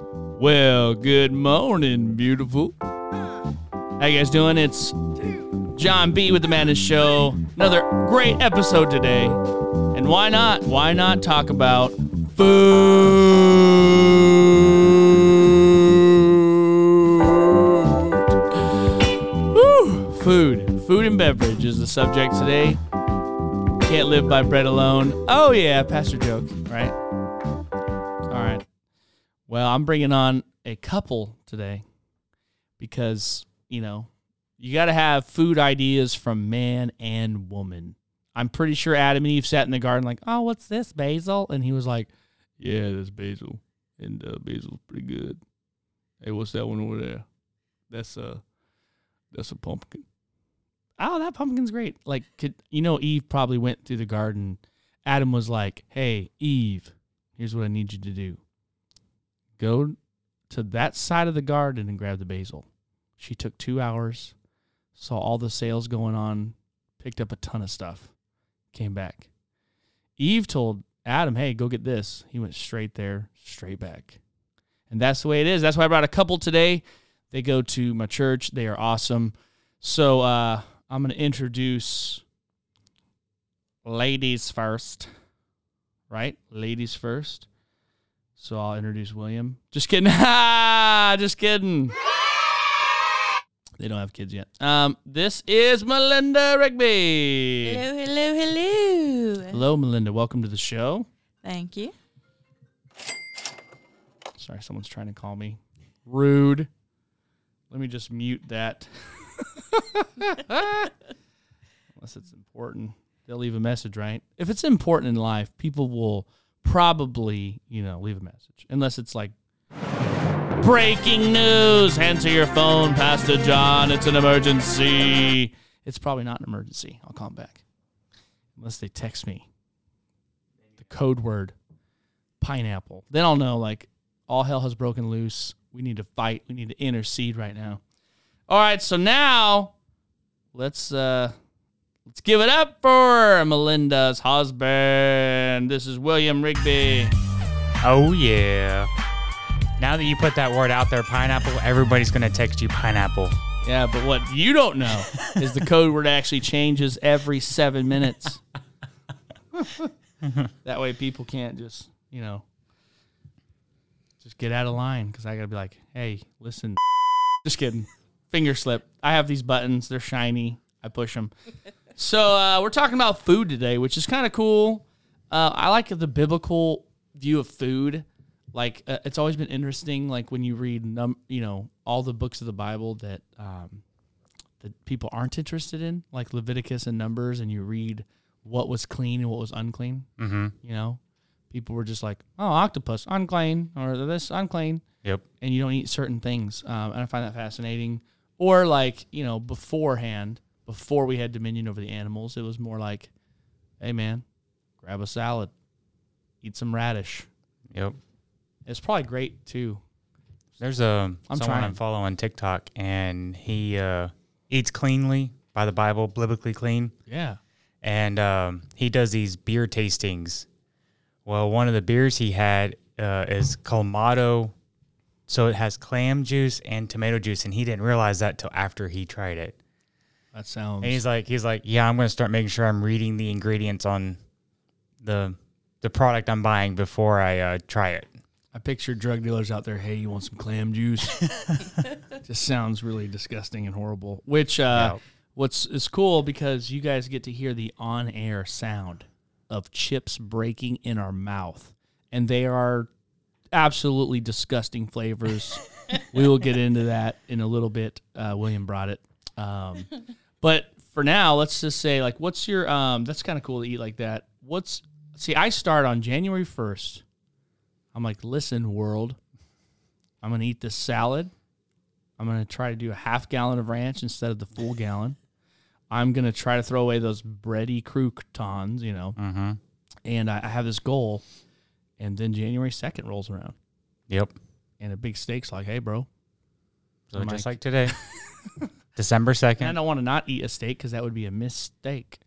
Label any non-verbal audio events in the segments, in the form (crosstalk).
Well, good morning, beautiful. How you guys doing? It's John B with the Madness Show. Another great episode today. And why not? Why not talk about food? Food. Food and beverage is the subject today. Can't live by bread alone. Oh, yeah, pastor joke, right? Well, I'm bringing on a couple today because, you know, you got to have food ideas from man and woman. I'm pretty sure Adam and Eve sat in the garden like, "Oh, what's this, basil?" And he was like, "Yeah, that's basil, and uh, basil's pretty good." Hey, what's that one over there? That's a that's a pumpkin. Oh, that pumpkin's great. Like, could you know? Eve probably went through the garden. Adam was like, "Hey, Eve, here's what I need you to do. Go to that side of the garden and grab the basil." She took two hours, saw all the sales going on, picked up a ton of stuff came back. Eve told Adam, hey, go get this. He went straight there, straight back. And that's the way it is. That's why I brought a couple today. They go to my church. They are awesome. So uh, I'm going to introduce ladies first, right? Ladies first. So I'll introduce William. Just kidding. (laughs) Just kidding. They don't have kids yet. Um, this is Melinda Rigby. Hello, hello, hello. Hello, Melinda. Welcome to the show. Thank you. Sorry, someone's trying to call me. Rude. Let me just mute that. (laughs) Unless it's important. They'll leave a message, right? If it's important in life, people will probably, you know, leave a message. Unless it's like breaking news. Answer your phone, Pastor John. It's an emergency. It's probably not an emergency. I'll call them back. Unless they text me the code word pineapple. Then I'll know like all hell has broken loose. We need to fight. We need to intercede right now. All right, so now let's uh let's give it up for Melinda's husband. This is William Rigby. Oh yeah. Now that you put that word out there, pineapple, everybody's gonna text you pineapple. Yeah, but what you don't know is the code word actually changes every seven minutes. that way people can't just, you know, just get out of line because I got to be like, hey, listen. Just kidding. Finger slip. I have these buttons. They're shiny. I push them. So uh, we're talking about food today, which is kind of cool. Uh, I like the biblical view of food. Like uh, it's always been interesting. Like when you read, num- you know, all the books of the Bible that um, that people aren't interested in, like Leviticus and Numbers, and you read what was clean and what was unclean. Mm-hmm. You know, people were just like, "Oh, octopus unclean," or "This unclean," Yep. and you don't eat certain things. Um, and I find that fascinating. Or like you know, beforehand, before we had dominion over the animals, it was more like, "Hey, man, grab a salad, eat some radish." Yep. It's probably great too. There's a I'm someone trying. I'm following on TikTok, and he uh, eats cleanly by the Bible, biblically clean, Yeah. and um, he does these beer tastings. Well, one of the beers he had uh, is Clamato, so it has clam juice and tomato juice, and he didn't realize that till after he tried it. That sounds. And he's like, he's like, yeah, I'm gonna start making sure I'm reading the ingredients on the the product I'm buying before I uh, try it. I picture drug dealers out there. Hey, you want some clam juice? (laughs) Just sounds really disgusting and horrible. Which uh, Yeah. what's is cool because you guys get to hear the on-air sound of chips breaking in our mouth, and they are absolutely disgusting flavors. (laughs) we will get into that in a little bit. Uh, William brought it, um, but for now, let's just say like, what's your? Um, that's kind of cool to eat like that. What's see? I start on January first. I'm like, listen, world, I'm gonna eat this salad. I'm gonna try to do a half gallon of ranch instead of the full gallon. I'm gonna try to throw away those bready croutons, you know. Mm-hmm. And I, I have this goal, and then January second rolls around, Yep. and a big steak's like, hey, bro, So I'm just like- like today, (laughs) December and I don't want to not eat a steak because that would be a mistake.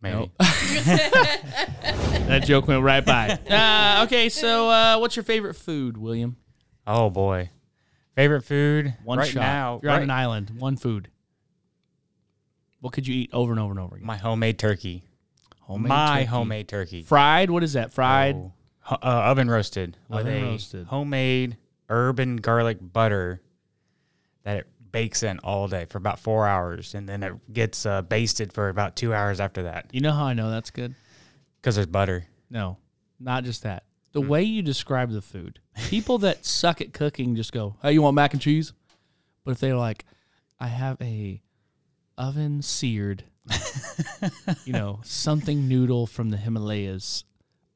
Maybe. Nope. (laughs) that joke went right by. Uh, okay, so uh, what's your favorite food, William? Oh boy, favorite food One right shot. now. You're on an island. One food. What could you eat over and over and over again? my homemade turkey. Homemade my turkey. homemade turkey. Fried. What is that? Fried. Oh, uh, oven roasted with Oven a roasted. homemade herb and garlic butter that it bakes in all day for about four hours, and then it gets uh, basted for about two hours after that You know how I know that's good? because there's butter. No, not just that. The Hmm. way you describe the food. People that suck at cooking just go, "Hey, you want mac and cheese?" But if they're like, "I have a oven seared, you know, (laughs) something noodle from the Himalayas,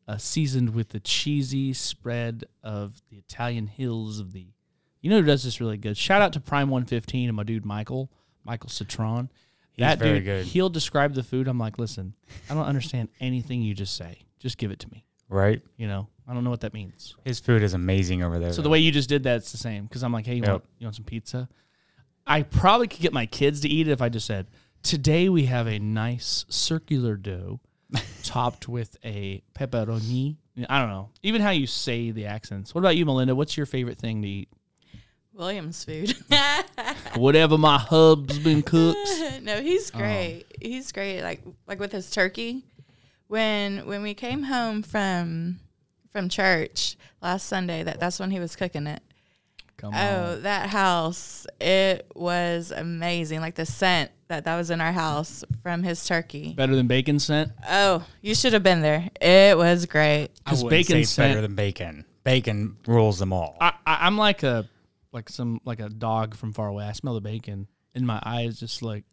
uh, seasoned with the cheesy spread of the Italian hills of the," you know, who does this really good? Shout out to Prime One Fifteen and my dude Michael, Michael Citron. He's that very dude, good. he'll describe the food. I'm like, listen, I don't understand anything you just say. Just give it to me. Right? You know, I don't know what that means. His food is amazing over there. So the way you just did that, it's the same. Because I'm like, hey, you Yep. want you want some pizza? I probably could get my kids to eat it if I just said, today we have a nice circular dough (laughs) topped with a pepperoni. I don't know. Even how you say the accents. What about you, Melinda? What's your favorite thing to eat? William's food. (laughs) (laughs) Whatever my husband cooks. (laughs) no, he's oh. great. He's great. Like like with his turkey. When when we came home from from church last Sunday, that that's when he was cooking it. Come Oh, that house! It was amazing. Like the scent that that was in our house from his turkey. Better than bacon scent? Oh, you should have been there. It was great. I Because wouldn't bacon say it's better than bacon. Bacon rules them all. I, I, I'm like a like some like a dog from far away. I smell the bacon, and my eyes just like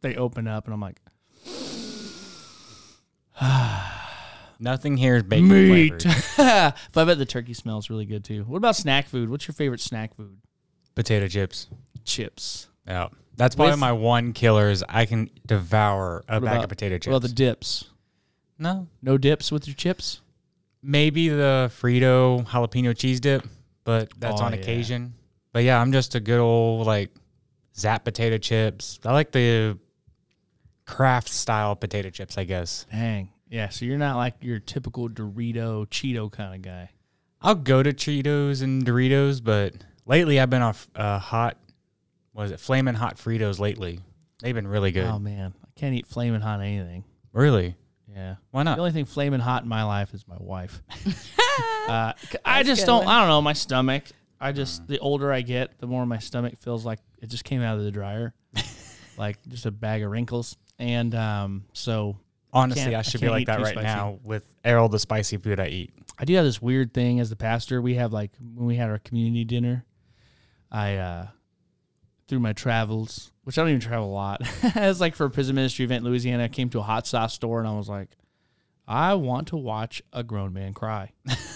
they open up, and I'm like (sighs) Nothing here is bacon meat. flavored. (laughs) but I bet the turkey smells really good too. What about snack food? What's your favorite snack food? Potato chips. Chips. Yeah, that's probably With- my one killer. Is I can devour a What bag about- of potato chips. Well, the dips. no, No dips with your chips. maybe the Frito jalapeno cheese dip, but that's Oh, on yeah. occasion. But yeah, I'm just a good old like zap potato chips. I like the craft style potato chips, I guess. Dang. Yeah. So you're not like your typical Dorito Cheeto kind of guy. I'll go to Cheetos and Doritos, but lately I've been off uh, hot. Was it flaming hot Fritos lately? They've been really good. Oh man, I can't eat flaming hot anything. really? Yeah. Why not? The only thing flaming hot in my life is my wife. (laughs) uh, c- I That's just don't. one. I don't know my stomach. I just the older I get, the more my stomach feels like it just came out of the dryer, (laughs) like just a bag of wrinkles. And um, so Honestly, I I should be can't like eat that too right spicy. now with all the spicy food I eat. I do have this weird thing as the pastor. We have like when we had our community dinner, I uh through my travels, which I don't even travel a lot. (laughs) It's like for a prison ministry event in Louisiana, I came to a hot sauce store and I was like, I want to watch a grown man cry.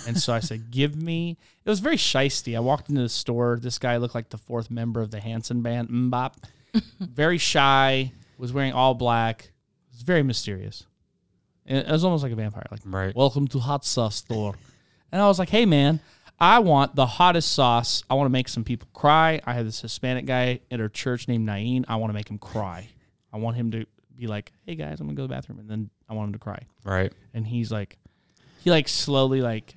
and so I said, (laughs) Give me it was very shisty. I walked into the store. This guy looked like the fourth member of the Hanson band, MMMBop. (laughs) very shy, was wearing all black. It was very mysterious. And it was almost like a vampire. Like Right. welcome to hot sauce store. And I was like, hey man, I want the hottest sauce. I want to make some people cry. I have this Hispanic guy at our church named Nain. I want to make him cry. I want him to be like, hey guys, I'm gonna go to the bathroom, and then I want him to cry. Right. And he's like, he like slowly like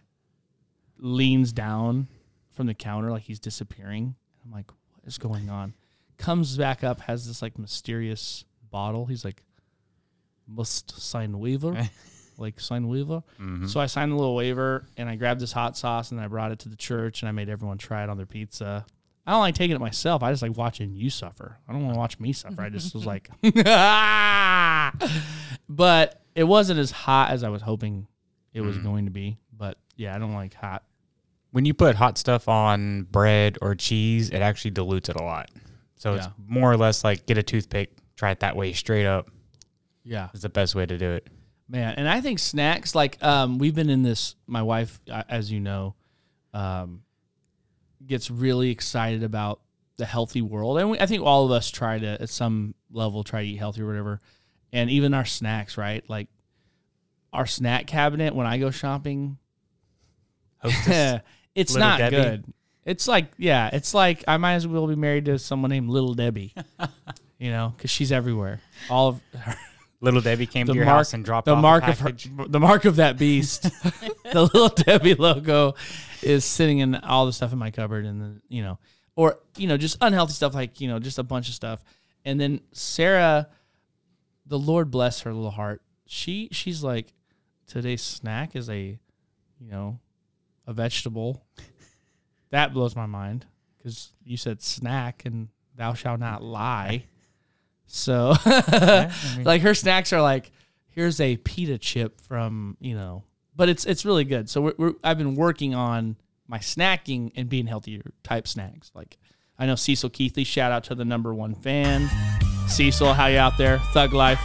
leans down from the counter like he's disappearing. I'm like, what is going on? Comes back up, has this like mysterious bottle. He's like, must sign waiver, (laughs) like sign waiver. Mm-hmm. So I signed a little waiver and I grabbed this hot sauce and I brought it to the church and I made everyone try it on their pizza. I don't like taking it myself. I just like watching you suffer. I don't want to watch me suffer. I just was like, (laughs) (laughs) but it wasn't as hot as I was hoping it was going to be. But yeah, I don't like hot. When you put hot stuff on bread or cheese, it actually dilutes it a lot. So it's more or less like get a toothpick, try it that way straight up Yeah. is the best way to do it. Man, and I think snacks like um, we've been in this. My wife, uh, as you know, um, gets really excited about the healthy world, and we, I think all of us try to at some level try to eat healthy or whatever. And even our snacks, right? Like our snack cabinet when I go shopping, Hostess. (laughs) it's not Debbie? good. It's like yeah, it's like I might as well be married to someone named Little Debbie, (laughs) you know, because she's everywhere. All of her, (laughs) Little Debbie came the to your mark, house and dropped the mark of her, the mark of that beast. the little Debbie logo is sitting in all the stuff in my cupboard, and then you know, or you know, just unhealthy stuff like you know, just a bunch of stuff. And then Sarah, the Lord bless her little heart. She she's like, today's snack is a, you know, a vegetable. (laughs) That blows my mind because you said snack and thou shalt not lie. So, (laughs) I mean- like her snacks are like, here's a pita chip from you know, but it's it's really good. So we're, we're I've been working on my snacking and being healthier type snacks. Like I know Cecil Keithley, shout out to the number one fan, Cecil. How you out there? Thug life.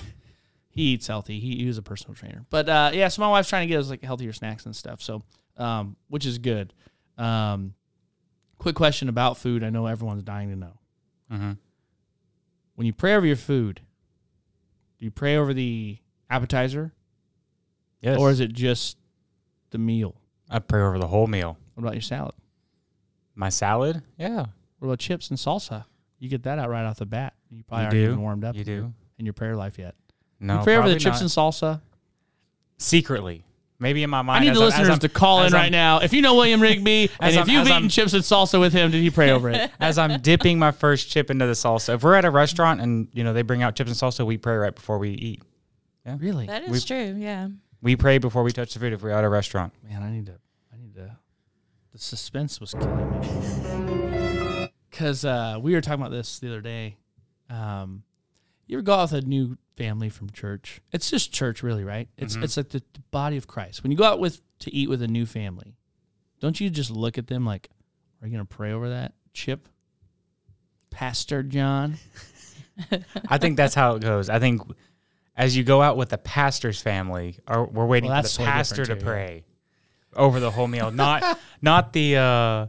He eats healthy. He, he was a personal trainer. But uh, yeah, so my wife's trying to get us like healthier snacks and stuff. So, um, which is good. Um, quick question about food. I know everyone's dying to know. Mhm. When you pray over your food, do you pray over the appetizer Yes. or is it just the meal? I pray over the whole meal. What about your salad? My salad? Yeah. What about chips and salsa? You get that out right off the bat. You probably You aren't do. even warmed up You do. in your prayer life yet. No. you pray over the probably chips not. and salsa. secretly. Maybe in my mind. I need as the I'm- as listeners I'm- to call in as right I'm- now. If you know William Rigby, (laughs) and As if I'm- you've as eaten I'm- chips and salsa with him, did he pray over it? (laughs) As I'm dipping my first chip into the salsa. If we're at a restaurant and you know they bring out chips and salsa, we pray right before we eat. really? That is We- true. Yeah. We pray before we touch the food if we're at a restaurant. Man, I need to. I need to. The suspense was killing me. Cause uh, we were talking about this the other day. Um, you ever go out with a new family from church? It's just church, really, right? It's Mhm. it's like the, the body of Christ. When you go out with to eat with a new family, don't you just look at them like, "Are you gonna pray over that chip, Pastor John?" (laughs) I think that's how it goes. I think as you go out with the pastor's family, or we're waiting Well, for the pastor to too, yeah. pray over the whole meal, not (laughs) not the uh,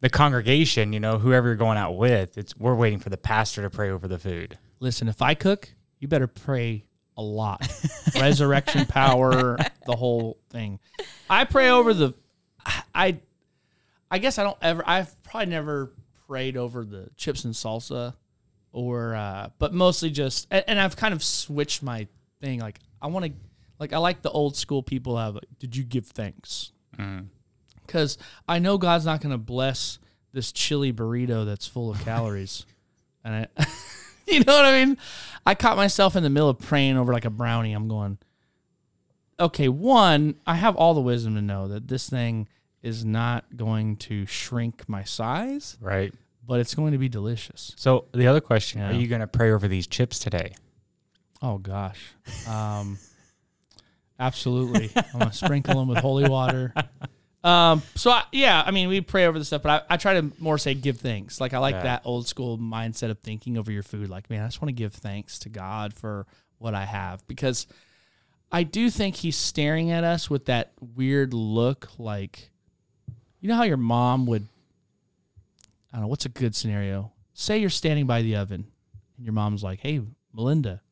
the congregation. You know, whoever you're going out with. It's we're waiting for the pastor to pray over the food. Listen, if I cook, you better pray a lot. (laughs) Resurrection power, the whole thing. I pray over the I I guess I don't ever I've probably never prayed over the chips and salsa or uh but mostly just and, and I've kind of switched my thing like I want to like I like the old school people have like did you give thanks? Cuz I know God's not going to bless this chili burrito that's full of (laughs) calories. and I (laughs) you know what I mean? I caught myself in the middle of praying over like a brownie. I'm going, okay, one, I have all the wisdom to know that this thing is not going to shrink my size, Right. but it's going to be delicious. So the other question: Yeah. Are you going to pray over these chips today? Oh gosh. Um, absolutely. I'm gonna sprinkle them with holy water. (laughs) Um, so I, yeah, I mean, we pray over the stuff, but I, I try to more say give thanks. Like I like Yeah. that old school mindset of thinking over your food. Like, man, I just want to give thanks to God for what I have because I do think He's staring at us with that weird look. Like, you know how your mom would. I don't know what's a good scenario. Say you're standing by the oven, and your mom's like, "Hey, Melinda,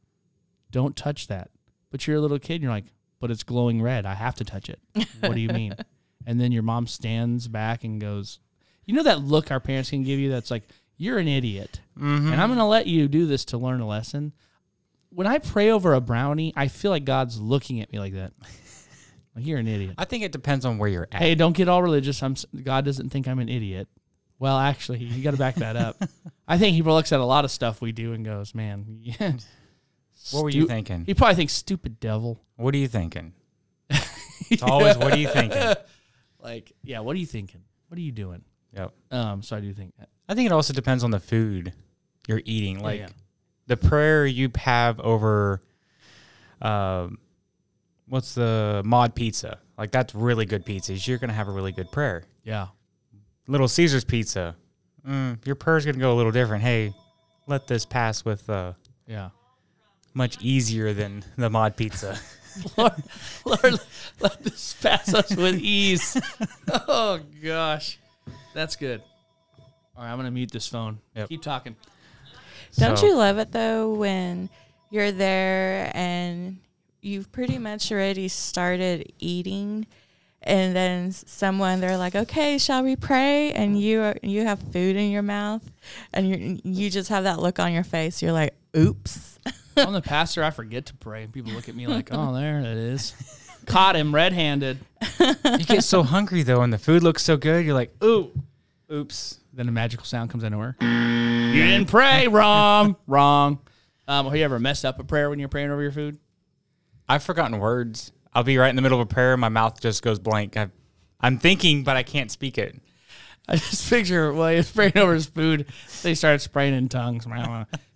don't touch that. But you're a little kid and you're like, but it's glowing red. I have to touch it. What do you mean? (laughs) and then your mom stands back and goes, you know that look our parents can give you that's like, you're an idiot. Mm-hmm. And I'm going to let you do this to learn a lesson. When I pray over a brownie, I feel like God's looking at me like that. (laughs) Like, you're an idiot. I think it depends on where you're at. Hey, don't get all religious. I'm God doesn't think I'm an idiot. Well, actually, you got to back that up. (laughs) I think he looks at a lot of stuff we do and goes, "Man, (laughs) what were you thinking? He probably thinks stupid devil. What are you thinking? It's always what are you thinking? Like, yeah, what are you thinking? What are you doing? Yep. Um, so I do think that. I think it also depends on the food you're eating. Like yeah. the prayer you have over, um, what's the mod pizza? Like that's really good pizzas. You're gonna have a really good prayer. Yeah. Little Caesar's pizza, mm, your prayer's gonna go a little different. Hey, let this pass with uh, Yeah. much easier than the mod pizza. (laughs) (laughs) Lord, Lord, let this pass us with ease. (laughs) oh gosh, that's good. All right, I'm gonna mute this phone. Yep. Keep talking. Don't So- you love it though when you're there and you've pretty much already started eating and then someone they're like, "Okay, shall we pray?" and you are, you have food in your mouth and you you just have that look on your face. You're like, "Oops." (laughs) I'm the pastor. I forget to pray, and people look at me like, "Oh, there it is." Caught him red-handed. you get so hungry though, and the food looks so good. You're like, ooh, oops. Then a magical sound comes into her. You didn't pray. Wrong. Wrong. Um, have you ever messed up a prayer when you're praying over your food? I've forgotten words. I'll be right in the middle of a prayer, and my mouth just goes blank. I, I'm thinking, but I can't speak it. I just picture while he's praying over his food, they start spraying in tongues. (laughs)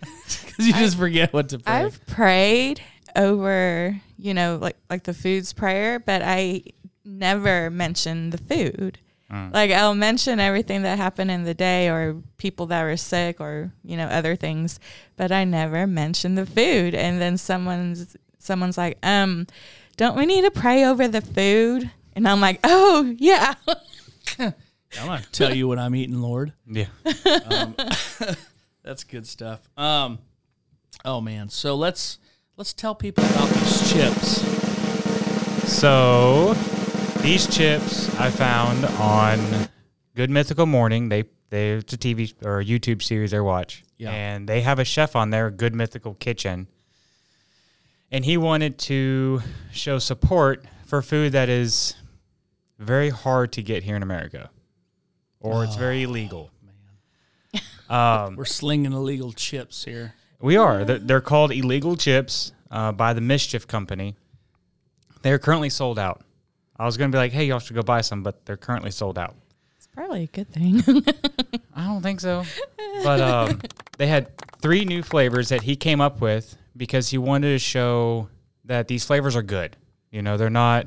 Because you just forget what to pray. I've prayed over, you know, like like the food's prayer, but I never mention the food. Like I'll mention everything that happened in the day or people that were sick or, you know, other things, but I never mention the food. And then someone's someone's like, "Um, don't we need to pray over the food?" And I'm like, "Oh, yeah." (laughs) I'm going to tell you what I'm eating, Lord. Yeah. (laughs) That's good stuff. Um, oh man. So let's let's tell people about these chips. So these chips I found on Good Mythical Morning. They they it's a TV or a YouTube series I watch. Yeah. And they have a chef on there, Good Mythical Kitchen. And he wanted to show support for food that is very hard to get here in America. Or it's very illegal. (laughs) Um, We're slinging illegal chips here. we are. They're, they're called illegal chips uh, by the Mischief Company. They're currently sold out. I was going to be like, hey, y'all should go buy some, but they're currently sold out. It's probably a good thing. (laughs) I don't think so. But um, they had three new flavors that he came up with because he wanted to show that these flavors are good. You know, they're not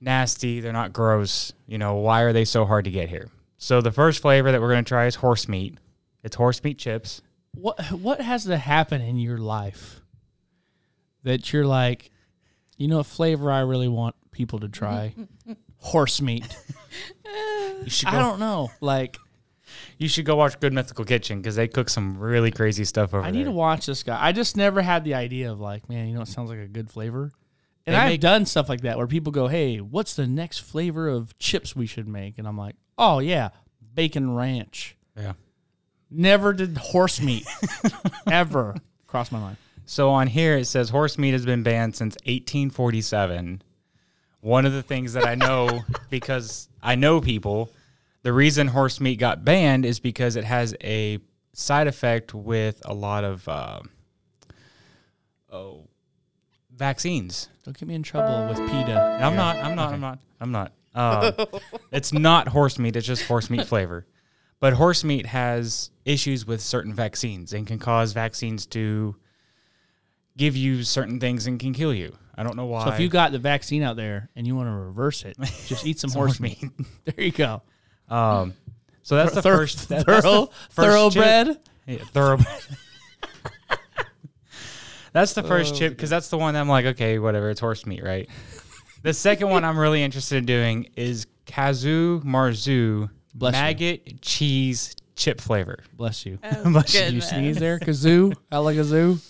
nasty, they're not gross. You know, why are they so hard to get here? So the first flavor that we're going to try is horse meat. It's horse meat chips. What what has to happen in your life that you're like, you know, a flavor I really want people to try? Horse meat. (laughs) You should I don't know. Like, you should go watch Good Mythical Kitchen because they cook some really crazy stuff over here. I there. need to watch this guy. I just never had the idea of like, man, you know, it sounds like a good flavor. And They I've make- done stuff like that where people go, "Hey, what's the next flavor of chips we should make?" And I'm like, "Oh yeah, bacon ranch." yeah. Never did horse meat (laughs) ever cross my mind. So on here it says horse meat has been banned since 1847. One of the things that I know (laughs) because I know people, the reason horse meat got banned is because it has a side effect with a lot of uh, oh vaccines. Don't get me in trouble with PETA. I'm not. I'm not. I'm not. I'm not. Um, (laughs) it's not horse meat. It's just horse meat flavor. But horse meat has issues with certain vaccines and can cause vaccines to give you certain things and can kill you. I don't know why. So if you got the vaccine out there and you want to reverse it, just eat some (laughs) horse meat. (laughs) There you go. um, so that's the Thor- first. that- that's the thorough, first thoroughbred. Chip. Yeah, thoroughbred. that's the first chip because that's the one I'm like, okay, whatever. It's horse meat, right? The second one I'm really interested in doing is Casu Marzu Bless you. maggot cheese chip flavor. Bless you. Oh, (laughs) Bless you. Did you goodness. sneeze there? Kazoo? Alakazoo?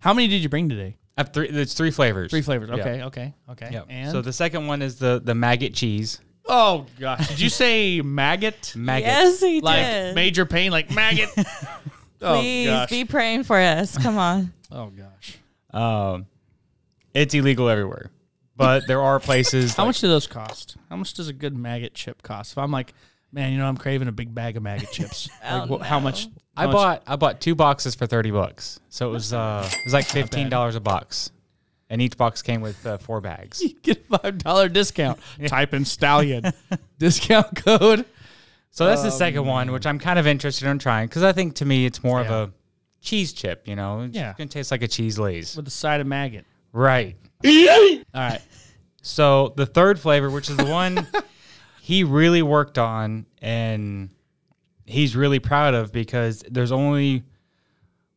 How many did you bring today? I have three. There's three flavors. Three flavors. Yeah. Okay, okay, okay. Yep. And So the second one is the the maggot cheese. oh gosh, did you say maggot? Maggot. Yes, he Like did. major pain, like maggot. (laughs) (laughs) oh Please gosh. be praying for us. Come on. oh gosh. Um, it's illegal everywhere, but there are places. (laughs) How like- much do those cost? How much does a good maggot chip cost? If I'm like, man, you know, I'm craving a big bag of maggot chips. Oh, (laughs) like, wh- how no. much? I much- bought I bought two boxes for thirty bucks, so it was uh it was like fifteen dollars a box, and each box came with uh, four bags. (laughs) You get a five dollar discount. Type in stallion discount code. So that's the second one, which I'm kind of interested in trying because I think to me it's more Yeah. of a cheese chip. You know, it's Yeah. gonna taste like a cheese lays. with the side of maggot. Right. All right. So the third flavor, which is the one (laughs) he really worked on and he's really proud of because there's only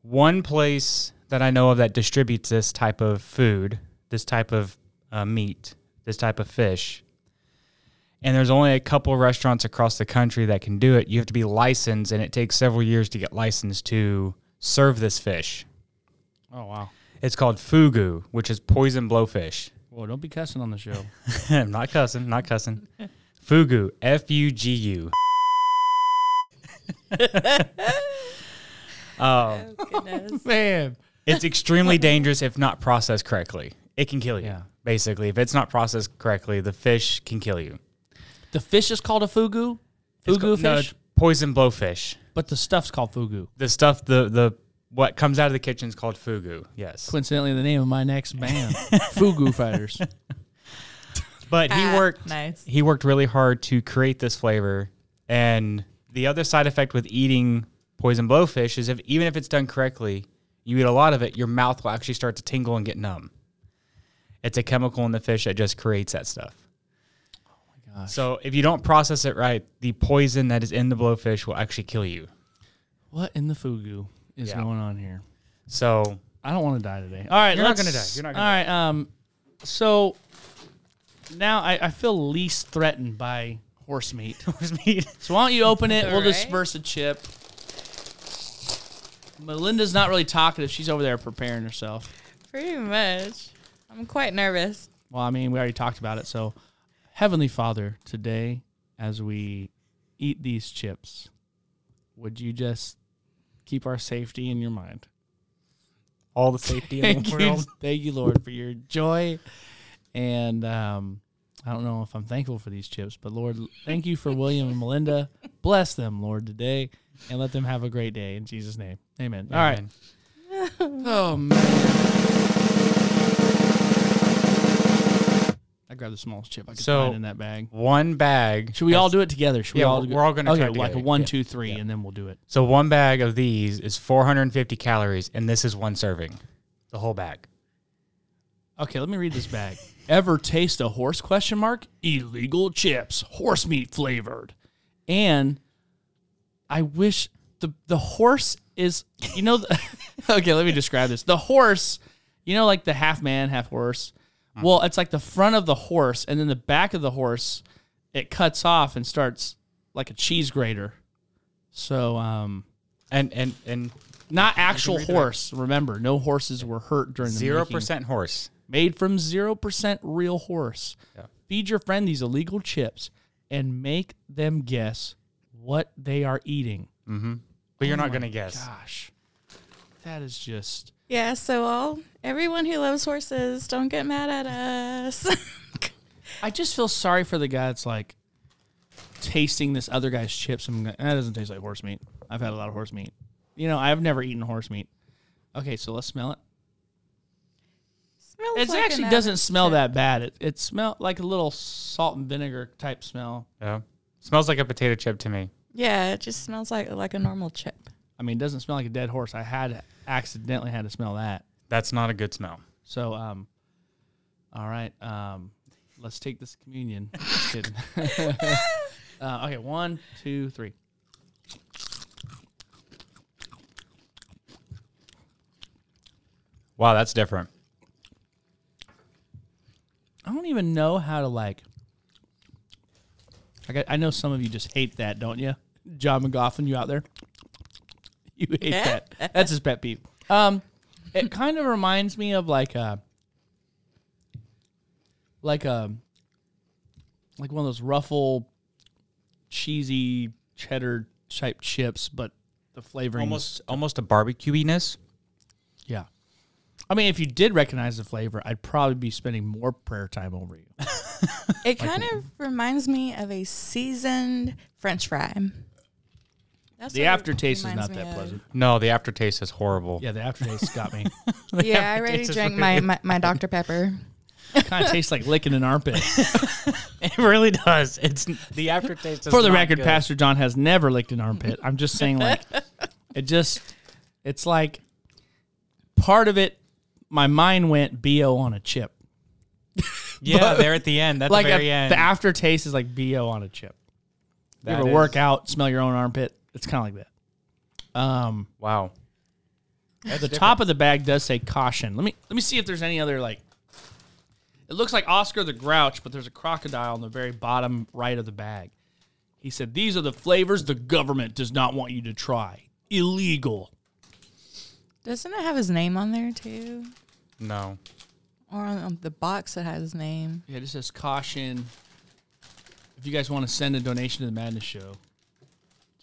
one place that I know of that distributes this type of food, this type of uh, meat, this type of fish. And there's only a couple restaurants across the country that can do it. You have to be licensed, and it takes several years to get licensed to serve this fish. Oh wow. It's called fugu, which is poison blowfish. Well, Don't be cussing on the show. (laughs) I'm not cussing, not cussing. Fugu, F U G U. (laughs) Um, Goodness. Man, It's extremely dangerous if not processed correctly. It can kill you. Yeah. Basically, if it's not processed correctly, the fish can kill you. The fish is called a fugu. It's Fugu called- no, fish, poison blowfish. but the stuff's called fugu. The stuff, the the what comes out of the kitchen is called fugu. Yes. Coincidentally, the name of my next (laughs) band, Fugu Fighters. (laughs) But he Ah, worked. nice. He worked really hard to create this flavor. And the other side effect with eating poison blowfish is if even if it's done correctly, you eat a lot of it, your mouth will actually start to tingle and get numb. It's a chemical in the fish that just creates that stuff. gosh. So if you don't process it right, the poison that is in the blowfish will actually kill you. What in the fugu is Yeah. going on here? So I don't want to die today. All right, You're not gonna die. You're not gonna All right. Um. So now I, I feel least threatened by horse meat. (laughs) horse meat. So why don't you open it? We'll Right. disperse a chip. Melinda's not really talkative. She's over there preparing herself. Pretty much. I'm quite nervous. Well, I mean, we already talked about it. So, Heavenly Father, today, as we eat these chips, would you just keep our safety in your mind? all the safety in the you, world. thank you, Lord, for your joy. And um, I don't know if I'm thankful for these chips, but Lord, thank you for William and Melinda. Bless them, Lord, today, and let them have a great day in Jesus' name. Amen. All right. Oh man. I grabbed the smallest chip I could So- find in that bag. One bag. Should we all do it together? Should we Yeah, all? we're- all gonna Okay, try like a together. one, Yeah. two, three, and then we'll do it. So one bag of these is 450 calories, and this is one serving. The whole bag. Okay, let me read this bag. (laughs) Ever taste a horse? Question mark. Illegal chips, horse meat flavored, and I wish the the horse is. You know. The, (laughs) okay, let me describe this. The horse. You know, like the half man, half horse. Well, it's like the front of the horse, and then the back of the horse, it cuts off and starts like a cheese grater. So, um, And and and not actual read that. horse. Remember, no horses were hurt during the zero percent horse. made from 0% real horse. Yeah. Feed your friend these illegal chips and make them guess what they are eating. Mm-hmm. But you're Oh not gonna guess. Gosh. That is just Yeah, so all everyone who loves horses, don't get mad at us. (laughs) I just feel sorry for the guy that's like tasting this other guy's chips and going, that doesn't taste like horse meat. I've had a lot of horse meat. You know, I've never eaten horse meat. Okay, so let's smell it. Smells It like actually doesn't smell chip. that bad. It it smelled like a little salt and vinegar type smell. Yeah. Smells like a potato chip to me. Yeah, it just smells like like a normal chip. I mean, it doesn't smell like a dead horse. I had accidentally had to smell that. That's not a good smell. So, um, all right, um, let's take this communion. (laughs) Just kidding. (laughs) uh, okay, one, two, three. Wow, that's different. I don't even know how to like. I got, I know some of you just hate that, don't you? John McGoffin, you out there? (laughs) You hate that. (laughs) That's his pet peeve. Um, it kind of reminds me of like a, like a, like one of those ruffle, cheesy cheddar type chips, but the flavoring Almost almost a barbecue-ness. yeah. I mean, if you did recognize the flavor, I'd probably be spending more prayer time over you. (laughs) It kind of reminds me of a seasoned French fry. That's The what aftertaste is reminds not me that of. pleasant. No, the aftertaste is horrible. Yeah, the aftertaste got me. (laughs) Yeah, I already aftertaste is drank my, really- my, my Dr. Pepper. It kind of tastes like licking an armpit. (laughs) It really does. It's the aftertaste. Is For the not record, good. Pastor John has never licked an armpit. I'm just saying, like, (laughs) it just, it's like part of it. My mind went bo on a chip. Yeah, there at the end. At like the very a- end. the aftertaste is like bo on a chip. You That ever is- work out, smell your own armpit? It's kind of like that. Um, Wow. At the top of the bag does say caution. Let me let me see if there's any other like. It looks like Oscar the Grouch, but there's a crocodile on the very bottom right of the bag. He said, "These are the flavors the government does not want you to try. Illegal." Doesn't it have his name on there too? No. Or on, on the box that has his name. Yeah, it just says caution. If you guys want to send a donation to the Madness Show,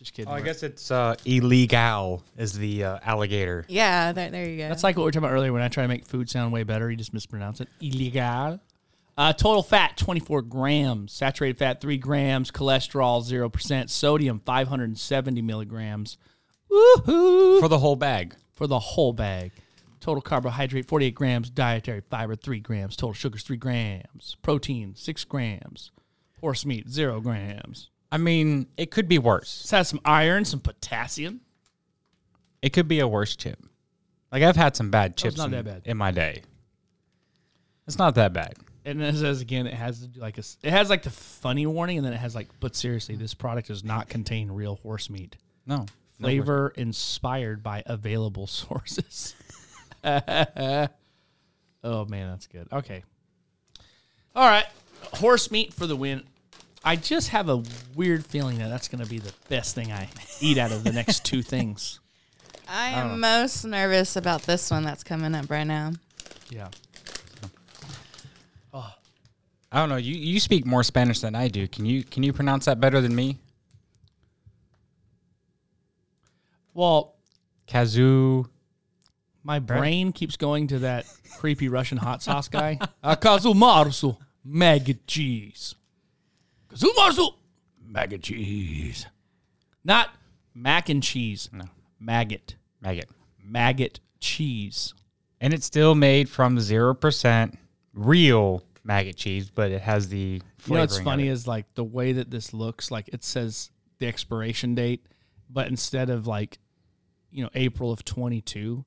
Just kidding. Oh, I guess it's uh, illegal is the uh, alligator. Yeah, there, there you go. That's like what we were talking about earlier when I try to make food sound way better. You just mispronounce it. Illegal. Uh, total fat, 24 grams. Saturated fat, 3 grams. Cholesterol, 0%. Sodium, 570 milligrams. Woohoo! For the whole bag. For the whole bag. Total carbohydrate, 48 grams. Dietary fiber, 3 grams. Total sugars, 3 grams. Protein, 6 grams. Horse meat, 0 grams. I mean, it could be worse. This has some iron, some potassium. It could be a worse chip. Like I've had some bad oh, chips not in, that bad. in my day. It's not that bad. And then it says again, it has like a, it has like the funny warning, and then it has like, but seriously, this product does not contain real horse meat. No. Flavor inspired by available (laughs) sources. (laughs) oh man, that's good. Okay. All right, horse meat for the win. I just have a weird feeling that that's going to be the best thing I eat out of the next (laughs) two things. I am most nervous about this one that's coming up right now. Yeah. Oh. I don't know. You you speak more Spanish than I do. Can you can you pronounce that better than me? Well, Kazoo. My brain keeps going to that creepy Russian hot sauce guy. (laughs) Akazumarsu, maggot cheese. Maggot cheese. Not mac and cheese. No. Maggot. Maggot. Maggot cheese. And it's still made from 0% real maggot cheese, but it has the You know what's funny is like the way that this looks, like it says the expiration date, but instead of like, you know, April of 22,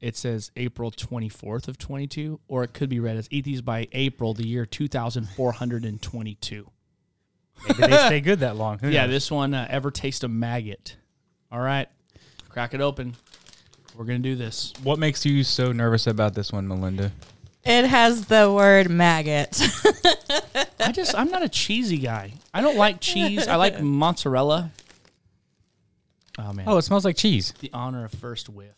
it says April 24th of 22, or it could be read as eat these by April, the year 2422. Maybe they stay good that long. Who Yeah, knows? this one, uh, ever taste a maggot? All right, crack it open. We're going to do this. What makes you so nervous about this one, Melinda? It has the word maggot. (laughs) I just, I'm not a cheesy guy. I don't like cheese. I like mozzarella. Oh, man. Oh, it smells like cheese. the honor of first whiff.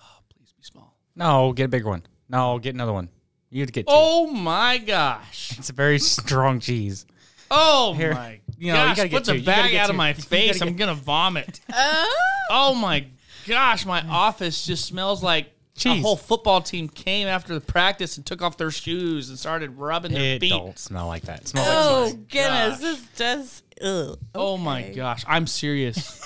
Oh, please be small. No, get a bigger one. No, get another one. You have to get two. Oh my gosh. It's a very strong cheese. Oh Here. my You know, you gosh. gotta get Put the two. You gotta bag get out of my face. I'm going to vomit. Oh. oh my gosh. My office just smells like a whole football team came after the practice and took off their shoes and started rubbing their It feet. don't smell like that. It smells like oh goodness, gosh. this does. Ugh. Oh my Okay. gosh. I'm serious.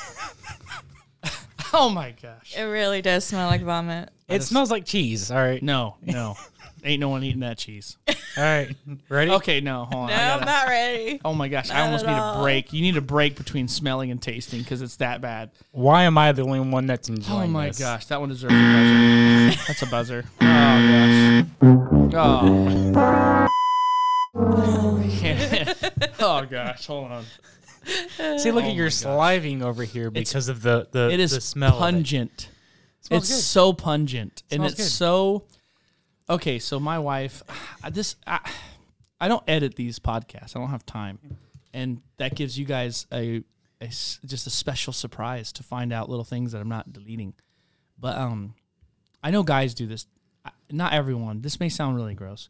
(laughs) oh my gosh. It really does smell like vomit. It smells like cheese. All right. No, no. (laughs) Ain't no one eating that cheese. All right. Ready? (laughs) Okay, no, hold on. No, I I'm not ready. Oh my gosh, I Not almost at need a all. break. You need a break between smelling and tasting because it's that bad. Why am I the only one that's enjoying Oh my this? gosh, that one deserves a buzzer. That's a buzzer. (laughs) Oh gosh. Oh. (laughs) oh gosh, hold on. See, look Oh at your my gosh. sliving over here because of the the, It is the smell. of it. pungent. Smells It's good. so pungent, and Smells it's good. so. Okay, so my wife, I this I, I don't edit these podcasts. I don't have time, and that gives you guys a just a special surprise to find out little things that I'm not deleting. But um, I know guys do this. Not everyone. This may sound really gross.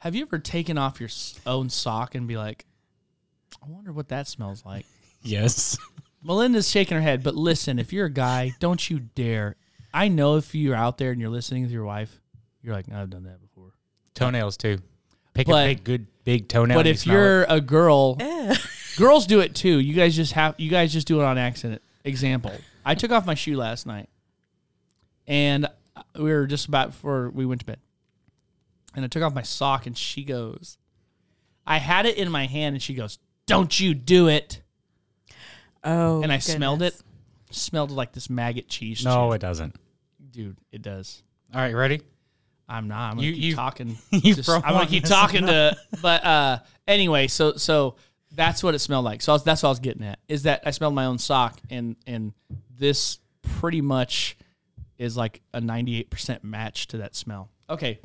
Have you ever taken off your own sock and be like, I wonder what that smells like? (laughs) Yes. Melinda's shaking her head, but listen, if you're a guy, don't you dare. I know if you're out there and you're listening with your wife, you're like, I've done that before. Toenails too. Pick But- a big, good big toenail. but and you if smell you're it. a girl, (laughs) girls do it too. You guys just have you guys just do it on accident. Example: I took off my shoe last night, and we were just about before we went to bed, and I took off my sock, and she goes, I had it in my hand, and she goes, "Don't you do it!" Oh, And I smelled it, goodness. smelled like this maggot cheese. no, chip. it doesn't. dude, it does. All right, ready? I'm not. I'm gonna You- keep you- talking. (laughs) you Just- I'm gonna (laughs) keep talking to. But uh, anyway, so so that's what it smelled like. So I was, that's what I was getting at. Is that I smelled my own sock, and and this pretty much is like a 98 percent match to that smell. Okay.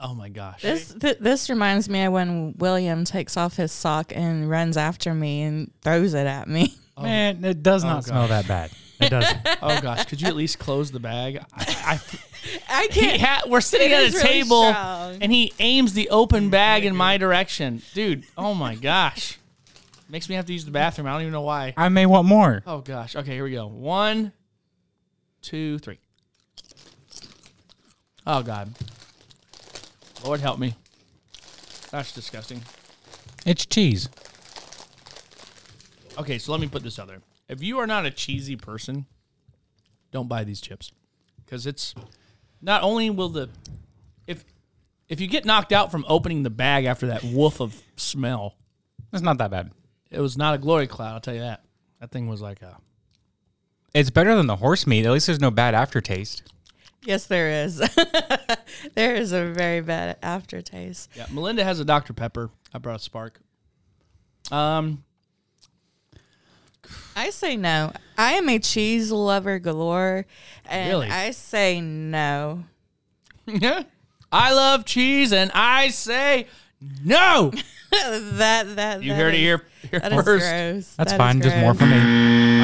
Oh my gosh. This th- this reminds me of when William takes off his sock and runs after me and throws it at me. Man, it does Oh, not smell that bad. It doesn't. (laughs) oh gosh. Could you at least close the bag? I, I (laughs) I he ha- we're sitting It at a really table, strong. and he aims the open bag in my direction, dude. Oh my gosh. Makes me have to use the bathroom. I don't even know why. I may want more. Oh gosh. Okay, here we go. One, two, three. Oh God. Lord help me. That's disgusting. It's cheese. Okay, so let me put this out there. If you are not a cheesy person, don't buy these chips. Because it's not only will the if if you get knocked out from opening the bag after that woof of smell, It's not that bad. it was not a glory cloud, I'll tell you that. That thing was like a It's better than the horse meat. At least there's no bad aftertaste. Yes, there is. (laughs) there is a very bad aftertaste. Yeah, Melinda has a Dr. Pepper. I brought a spark. Um I say no. I am a cheese lover galore, and Really? I say no. (laughs) I love cheese and I say no. (laughs) that that You that heard it is- here, here That is first. gross. That's That is fine. Just more gross. for me. All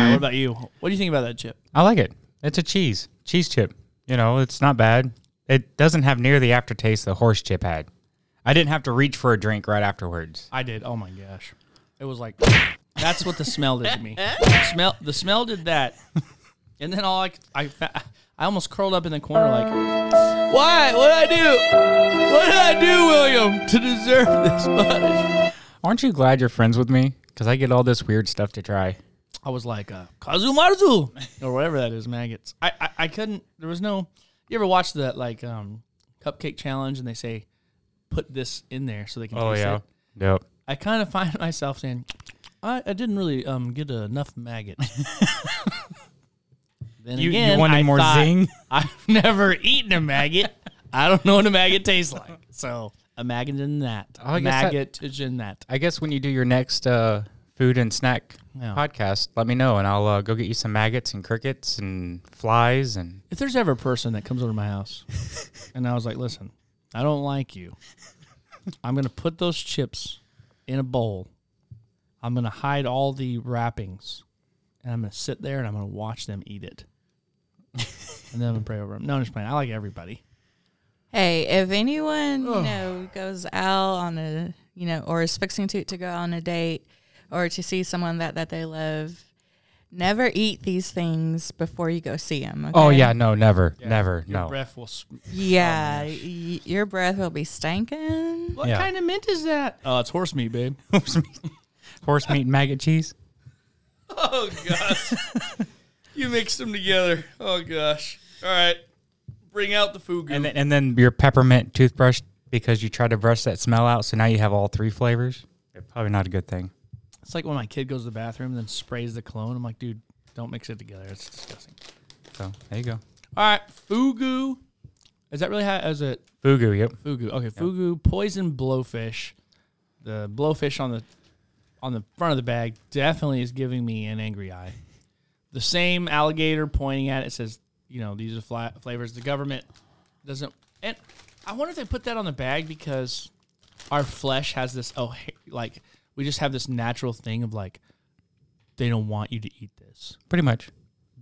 right, what about you? What do you think about that chip? I like it. It's a cheese. Cheese chip. You know, it's not bad. It doesn't have near the aftertaste the horse chip had. I didn't have to reach for a drink right afterwards. I did. Oh my gosh. It was like that's what the smell did to me. (laughs) smell the smell did that. And then all I I fa- I almost curled up in the corner like why? What did I do? What did I do, William, to deserve this much? Aren't you glad you're friends with me? Because I get all this weird stuff to try. I was like uh, Casu Marzu or whatever that is, maggots. I, I I couldn't. There was no. You ever watch that like um cupcake challenge and they say put this in there so they can Oh taste yeah. it. Yep. I kind of (laughs) find myself saying, I, I didn't really um get enough maggot. (laughs) then You, again, you wanted I more thought, zing? (laughs) I've never eaten a maggot. I don't know what a maggot tastes like. So a maggot in that. Oh, I guess that- maggot is in that. I guess when you do your next uh, food and snack Yeah. podcast, let me know and I'll uh, go get you some maggots and crickets and flies and If there's ever a person that comes over to my house and I was like, listen, I don't like you. I'm gonna put those chips in a bowl. I'm gonna hide all the wrappings, and I'm gonna sit there and I'm gonna watch them eat it. (laughs) and then I'm gonna pray over them. No, I'm just playing. I like everybody. Hey, if anyone you know goes out on a you know or is fixing to to go on a date or to see someone that that they love, never eat these things before you go see them. Oh yeah, no, never, never, no. Your no. breath will. Sp- (laughs) yeah. Oh, y- your breath will be stinking. what Yeah. kind of mint is that? Oh, it's horse meat, babe. (laughs) Horse meat, horse meat and maggot cheese. (laughs) Oh gosh, you mixed them together. Oh gosh. All right, bring out the food. And then, and then your peppermint toothbrush because you tried to brush that smell out, so now you have all three flavors. Probably not a good thing. It's like when my kid goes to the bathroom and then sprays the cologne. I'm like, dude, don't mix it together. It's disgusting. So there you go. All right, fugu. Is that really how? Is it Fugu, yep. fugu? Okay, fugu poison blowfish. The blowfish on the on the front of the bag definitely is giving me an angry eye. The same alligator pointing at it says, you know, these are fla- flavors. The government doesn't, and I wonder if they put that on the bag because our flesh has this. Oh, like we just have this natural thing of like they don't want you to eat this. Pretty much.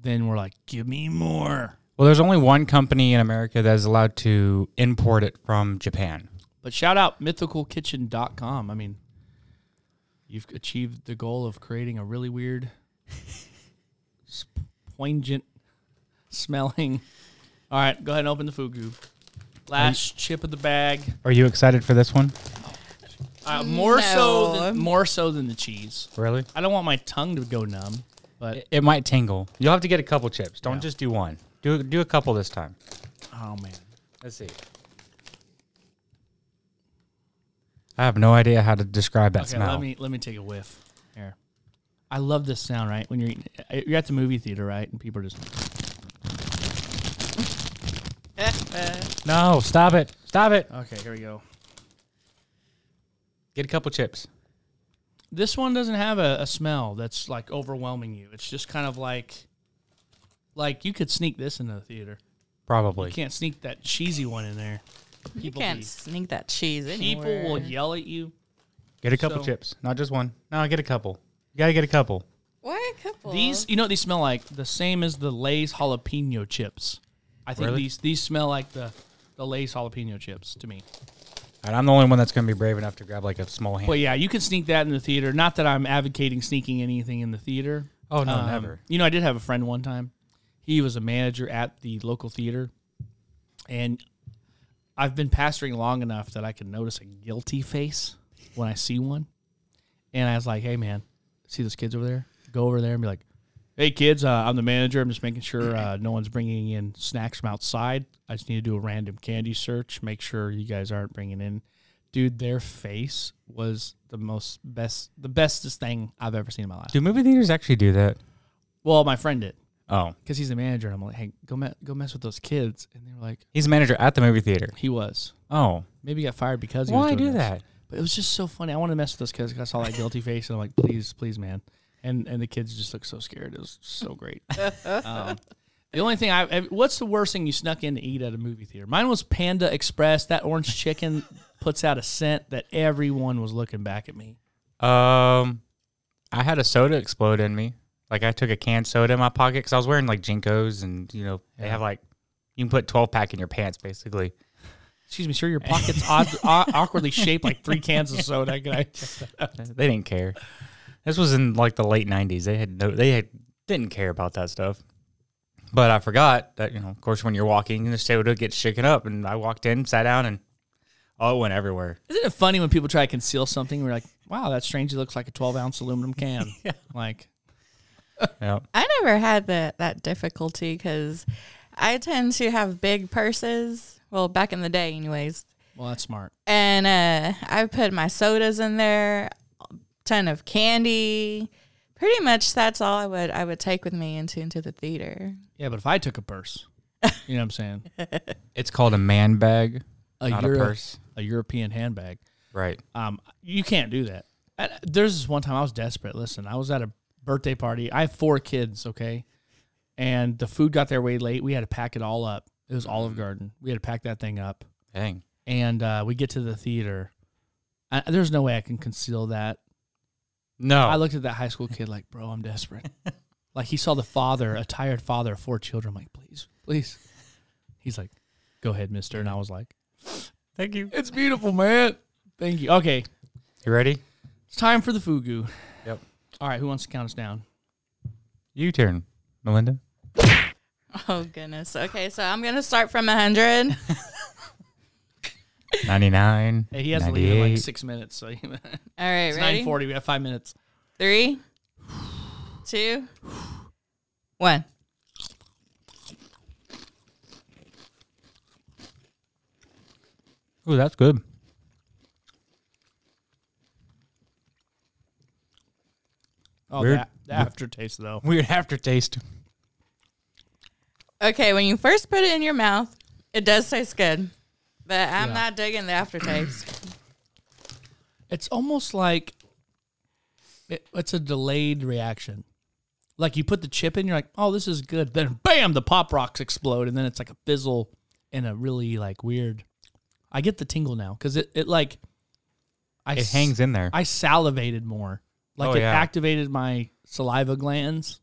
Then we're like, give me more. Well, there's only one company in America that is allowed to import it from Japan. But shout out mythicalkitchen.com. I mean, you've achieved the goal of creating a really weird, (laughs) poignant smelling. All right, go ahead and open the fugu. Last chip of the bag. Are you excited for this one? Uh, more so No. than more so than the cheese. Really? I don't want my tongue to go numb, but It, it might tingle. You'll have to get a couple chips. Don't Yeah. just do one. Do do a couple this time. oh man. Let's see. I have no idea how to describe that Okay, smell. let me let me take a whiff. Here. I love this sound, right? When you're eating, you're at the movie theater, right? And people are just no, stop it. Stop it. Okay, here we go. Get a couple chips. This one doesn't have a, a smell that's like overwhelming you. It's just kind of like like you could sneak this into the theater. Probably. You can't sneak that cheesy one in there. You People can't be- sneak that cheese People anywhere. will yell at you. Get a couple So- chips. Not just one. No, get a couple. You gotta get a couple. Why a couple? These, you know, what these smell like the same as the Lay's jalapeno chips. I think Really? these these smell like the the Lay's jalapeno chips to me. And I'm the only one that's going to be brave enough to grab like a small hand. But yeah, you can sneak that in the theater. Not that I'm advocating sneaking anything in the theater. oh no, Um, never. You know, I did have a friend one time. He was a manager at the local theater, and I've been pastoring long enough that I can notice a guilty face when I see one. And I was like, "Hey, man, see those kids over there? Go over there and be like, hey, kids, uh, I'm the manager. I'm just making sure uh, no one's bringing in snacks from outside. I just need to do a random candy search. Make sure you guys aren't bringing in." Dude, their face was the most best, the bestest thing I've ever seen in my life. Do movie theaters actually do that? Well, my friend did Oh, because he's the manager. And I'm like, hey, go me- go mess with those kids, and they were like, he's a manager at the movie theater. he was. Oh, Maybe he got fired because he was why doing do this. that? But it was just so funny. I wanted to mess with those kids. 'cause I saw that guilty face, and I'm like, please, please, man. And and the kids just looked so scared. It was so (laughs) great. um, the only thing I, I- what's the worst thing you snuck in to eat at a movie theater? Mine was Panda Express. That orange chicken (laughs) puts out a scent that everyone was looking back at me. Um, I had a soda explode in me. Like I took a canned soda in my pocket because I was wearing like JNCOs, and you know they have like you can put twelve pack in your pants basically. Excuse me, sir. Your (laughs) pocket's odd, awkwardly shaped like three cans of soda. Can I? They didn't care. This was in like the late '90s. They had no, they had didn't care about that stuff. But I forgot that you know, of course, when you're walking, the soda gets shaken up, and I walked in, sat down, and oh, it went everywhere. Isn't it funny when people try to conceal something? We're like, wow, that strangely looks like a 12 ounce aluminum can. (laughs) Yeah. Like, Yeah. (laughs) I never had that that difficulty because I tend to have big purses. Well, back in the day, anyways. well, that's smart. And uh, I put my sodas in there, ton of candy. Pretty much that's all I would I would take with me into into the theater. Yeah, but if I took a purse, you know what I'm saying? (laughs) It's called a man bag, A, not Euro- a purse. a European handbag. Right. Um, you can't do that. There's this one time I was desperate. Listen, I was at a birthday party. I have four kids, okay? And the food got there way late. We had to pack it all up. It was Olive Garden. We had to pack that thing up. Dang. And uh, we get to the theater. I, there's no way I can conceal that. No. I looked at that high school kid like, bro, I'm desperate. (laughs) like he saw the father, a tired father of four children. I'm like, please, please. He's like, go ahead, mister. And I was like, Thank you. it's beautiful, man. Thank you. Okay. You ready? It's time for the fugu. Yep. All right. Who wants to count us down? You turn, Melinda. Oh goodness. Okay, so I'm gonna start from hundred. (laughs) 99. Hey, (laughs) he has to leave in like 98. six minutes. So (laughs) All right, it's ready? 940. We have five minutes. Three, two, one. Ooh, that's good. Oh, Weird. the, the aftertaste, though. (laughs) Weird aftertaste. Okay, when you first put it in your mouth, it does taste good, but I'm Yeah. not digging the aftertaste. (clears throat) It's almost like it, it's a delayed reaction. Like you put the chip in, you're like, oh, this is good. Then bam, the pop rocks explode, and then it's like a fizzle and a really like weird. I get the tingle now because it, it like I It hangs in there. I salivated more. Like Oh, it yeah. activated my saliva glands.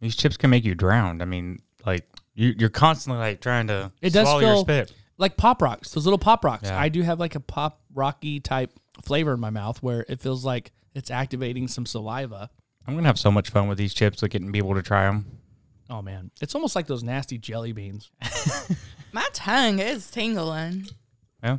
These chips can make you drown. I mean, like you, you're constantly like trying to It does swallow your spit. Like pop rocks, those little pop rocks. Yeah. I do have like a pop rocky type flavor in my mouth where it feels like it's activating some saliva. I'm gonna have so much fun with these chips, like getting people to try them. Oh man, it's almost like those nasty jelly beans. (laughs) My tongue is tingling. Yeah.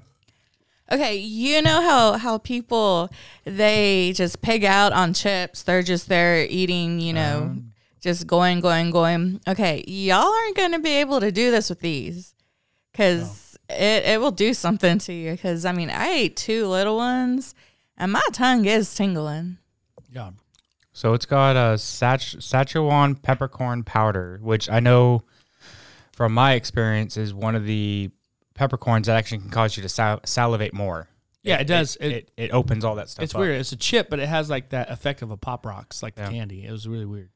Okay, you know how how people they just pig out on chips. They're just there eating, you know, um. just going, going, going. Okay, y'all aren't going to be able to do this with these because it it will do something to you. Because I mean, I ate two little ones, and my tongue is tingling. Yeah. So it's got a Sach- Szechuan peppercorn powder, which I know from my experience is one of the peppercorns that actually can cause you to sal- salivate more. Yeah, it does. It, It- it, opens all that stuff. It's up. weird. It's a chip, but it has like that effect of a pop rocks, like Yeah. the candy. It was really weird.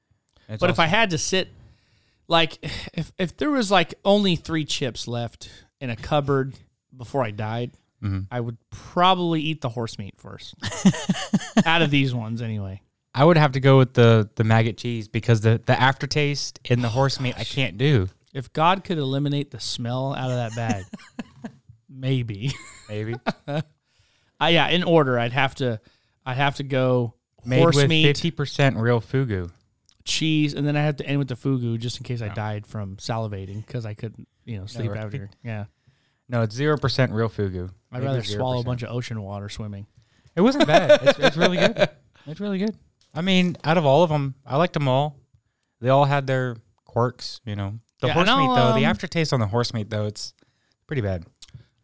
It's but if I had to sit, like, (sighs) if if there was like only three chips left in a cupboard before I died, Mhm. I would probably eat the horse meat first. (laughs) Out of these ones, anyway. I would have to go with the the maggot cheese because the the aftertaste in the horse meat I can't do. If God could eliminate the smell out of that bag, (laughs) maybe. Maybe I (laughs) yeah, in order, I'd have to, I'd have to go Made horse with meat, fifty percent real fugu. cheese, and then I have to end with the fugu just in case I died from salivating because I couldn't, you know, sleep right. after. (laughs) Yeah, No, it's zero percent real fugu. I'd Made rather with swallow a bunch of ocean water swimming. It wasn't bad. It's, it's really good. It's really good. I mean, out of all of them, I liked them all. They all had their quirks, you know. The Yeah, horse and meat I'll, though, the um, aftertaste on the horse meat though, it's pretty bad.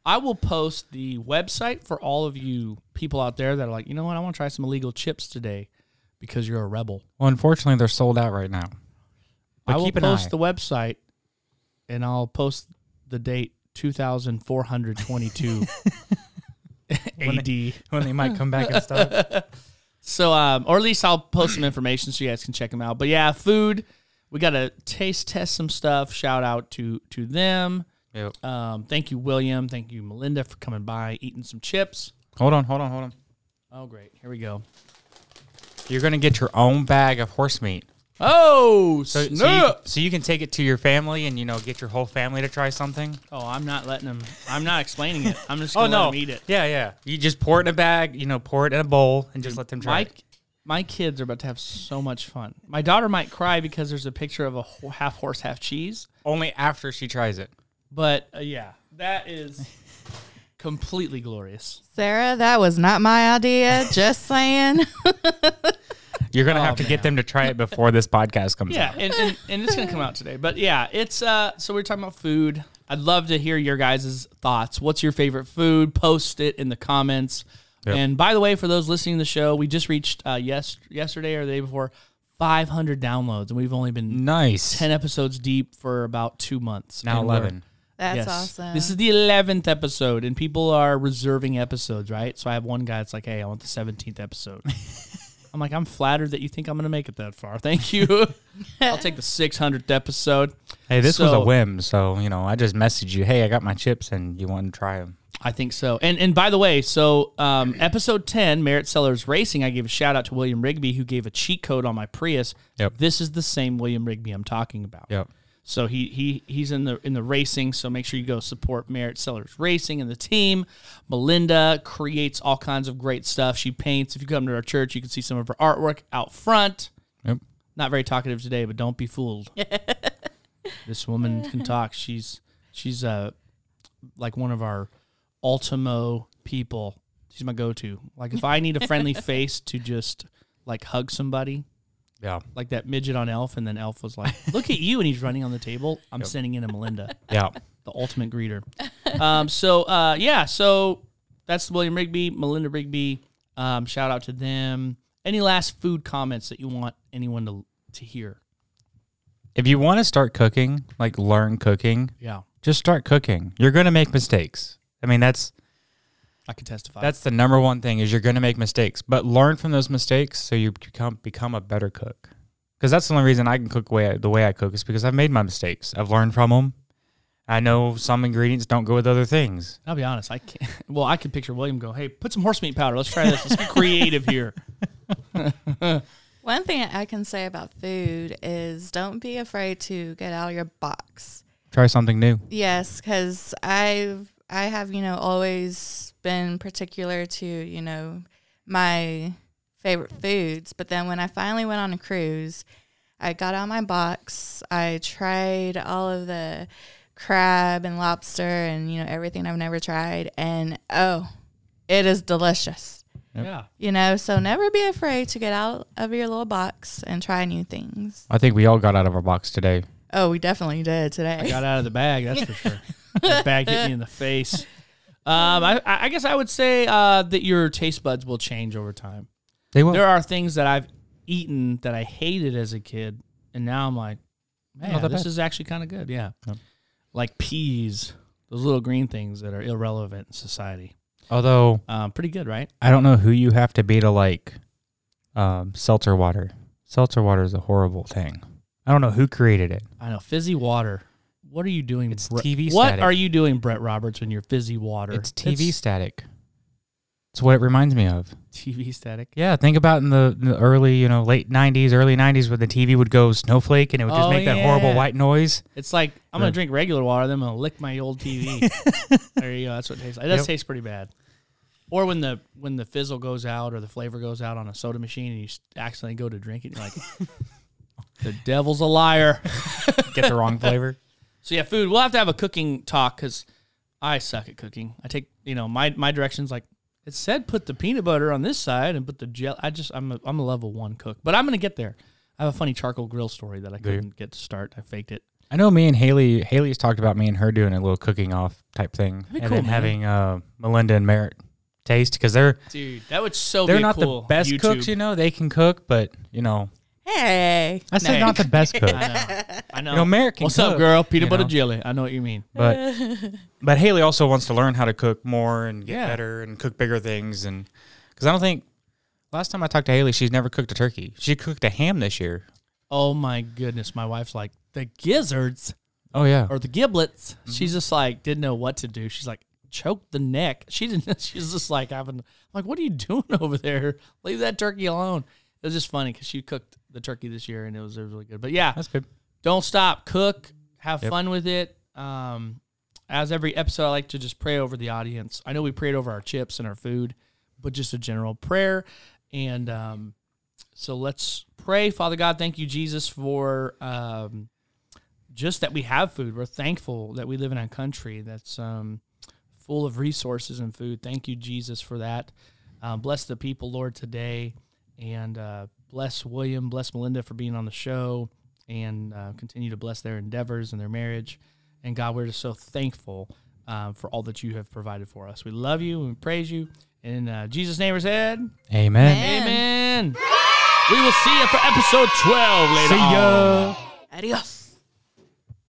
I will post the website for all of you people out there that are like, you know what, I want to try some illegal chips today because you're a rebel. Well, unfortunately, they're sold out right now. But I will keep an post eye. the website and I'll post the date 2422 (laughs) When AD. when they might come back and stuff. (laughs) So, um, or at least I'll post some information so you guys can check them out. But yeah, food. We got to taste test some stuff. Shout out to to them. Yep. Um, thank you, William. Thank you, Melinda, for coming by, eating some chips. Hold on, hold on, hold on. Oh, great. Here we go. You're gonna get your own bag of horse meat. Oh, So, so, you, snap. so you can take it to your family and you know get your whole family to try something. Oh, I'm not letting them. I'm not explaining it. I'm just (laughs) Oh gonna let no! them eat it. Yeah, yeah. You just pour it in a bag. You know, pour it in a bowl and just let them try. My it. my kids are about to have so much fun. My daughter might cry because there's a picture of a ho- half horse, half cheese. Only after she tries it. But uh, yeah, that is (laughs) completely glorious. Sarah, that was not my idea. (laughs) Just saying. You're gonna Oh, have to man. get them to try it before this podcast comes Yeah, out. and, and, and it's gonna come out today. But yeah, it's uh. So we're talking about food. I'd love to hear your guys' thoughts. What's your favorite food? Post it in the comments. Yep. And by the way, for those listening to the show, we just reached uh, yes yesterday or the day before 500 downloads, and we've only been Nice. 10 episodes deep for about two months. now And eleven. That's Yes. awesome. This is the 11th episode, and people are reserving episodes, right? So I have one guy that's like, hey, I want the 17th episode. (laughs) I'm like, I'm flattered that you think I'm going to make it that far. (laughs) Thank you. (laughs) I'll take the 600th episode. Hey, this was a whim, so you know I just messaged you. Hey, I got my chips, and you want to try them? I think so. And and by the way, so um, episode 10, Merritt Sellers Racing, I gave a shout out to William Rigby, who gave a cheat code on my Prius. Yep. This is the same William Rigby I'm talking about. Yep. So he he he's in the in the racing. So make sure you go support Merritt Sellers Racing and the team. Melinda creates all kinds of great stuff. She paints. If you come to our church, you can see some of her artwork out front. Yep. Not very talkative today, but don't be fooled. (laughs) this woman can talk. She's she's uh like one of our Ultimo people. She's my go-to. Like if I need a friendly (laughs) face to just like hug somebody, Yeah. like that midget on Elf, and then Elf was like, "Look at you," and he's running on the table. (laughs) I'm sending in a Melinda, Yeah. the ultimate greeter. Um, so uh, yeah, so that's William Rigby, Melinda Rigby. Um, shout out to them. Any last food comments that you want anyone to to hear? If you want to start cooking, like learn cooking, Yeah, just start cooking. You're gonna make mistakes. I mean, that's I can testify. that's the number one thing is you're gonna make mistakes, but learn from those mistakes so you become become a better cook. Because that's the only reason I can cook way the way I cook is because I've made my mistakes. I've learned from them. I know some ingredients don't go with other things. I'll be honest. I can't. (laughs) Well, I could picture William go, "Hey, put some horse meat powder. Let's try this. Let's get creative here." (laughs) One thing I can say about food is don't be afraid to get out of your box. Try something new. Yes, because I've I have you know always been particular to you know my favorite foods, but then when I finally went on a cruise, I got out my box. I tried all of the crab and lobster and you know everything I've never tried, and oh, it is delicious. Yeah. You know, so never be afraid to get out of your little box and try new things. I think we all got out of our box today. Oh, we definitely did today. I got out of the bag. That's for sure. (laughs) the bag hit me in the face. Um, I, I guess I would say uh, that your taste buds will change over time. They will. There are things that I've eaten that I hated as a kid, and now I'm like, man, Not this bad. is actually kind of good. Yeah, Yep. like peas, those little green things that are irrelevant in society. Although Um, pretty good, right? I don't know who you have to be to like um, seltzer water. Seltzer water is a horrible thing. I don't know who created it. I know fizzy water. What are you doing? It's Brett- TV What static. are you doing, Brett Roberts, when you're fizzy water? It's TV It's static. It's what it reminds me of. TV static. Yeah, think about in the, in the early, you know, late '90s, early '90s, when the TV would go snowflake and it would just Oh, make that horrible yeah. white noise. It's like I'm gonna drink regular water, then I'm gonna lick my old TV. (laughs) there you go. That's what it tastes. Like. It does Yep. taste pretty bad. Or when the when the fizzle goes out or the flavor goes out on a soda machine and you s- accidentally go to drink it, you're like, the devil's a liar. Get the wrong flavor. So yeah, food. We'll have to have a cooking talk because I suck at cooking. I take you know my my directions like it said put the peanut butter on this side and put the gel. I just I'm a, I'm a level one cook, but I'm gonna get there. I have a funny charcoal grill story that I couldn't get to start. I faked it. I know me and Haley. Haley's talked about me and her doing a little cooking off type thing, be and cool, then man. having uh, Melinda and Merritt taste because they're Dude, that would so they're be not cool the best YouTube. cooks. You know, they can cook, but you know, Hey. I said not the best cook. (laughs) I know. I know. You know, Merritt can What's up, girl? Peanut you butter know. jelly. I know what you mean. But (laughs) but Haley also wants to learn how to cook more and get Yeah. better and cook bigger things and because I don't think last time I talked to Haley, she's never cooked a turkey. She cooked a ham this year. Oh my goodness, my wife's like the gizzards Oh yeah, or the giblets. Mm-hmm. She's just like didn't know what to do. She's like choke the neck. (laughs) She didn't. She's just like having like, what are you doing over there? Leave that turkey alone. It was just funny because she cooked the turkey this year and it was, it was really good. But yeah, that's good. don't stop. Cook. Have Yep. fun with it. Um, as every episode, I like to just pray over the audience. I know we prayed over our chips and our food, but just a general prayer. And um, so let's pray. Father God, thank you, Jesus, for um, just that we have food. We're thankful that we live in a country that's um, full of resources and food. Thank you, Jesus, for that. Uh, bless the people, Lord, today. And uh, bless William, bless Melinda for being on the show, and uh, continue to bless their endeavors and their marriage. And God, we're just so thankful uh, for all that you have provided for us. We love you and we praise you. In uh, Jesus' name, we said, Amen. Amen. Amen. We will see you for episode 12 later See on. Adios.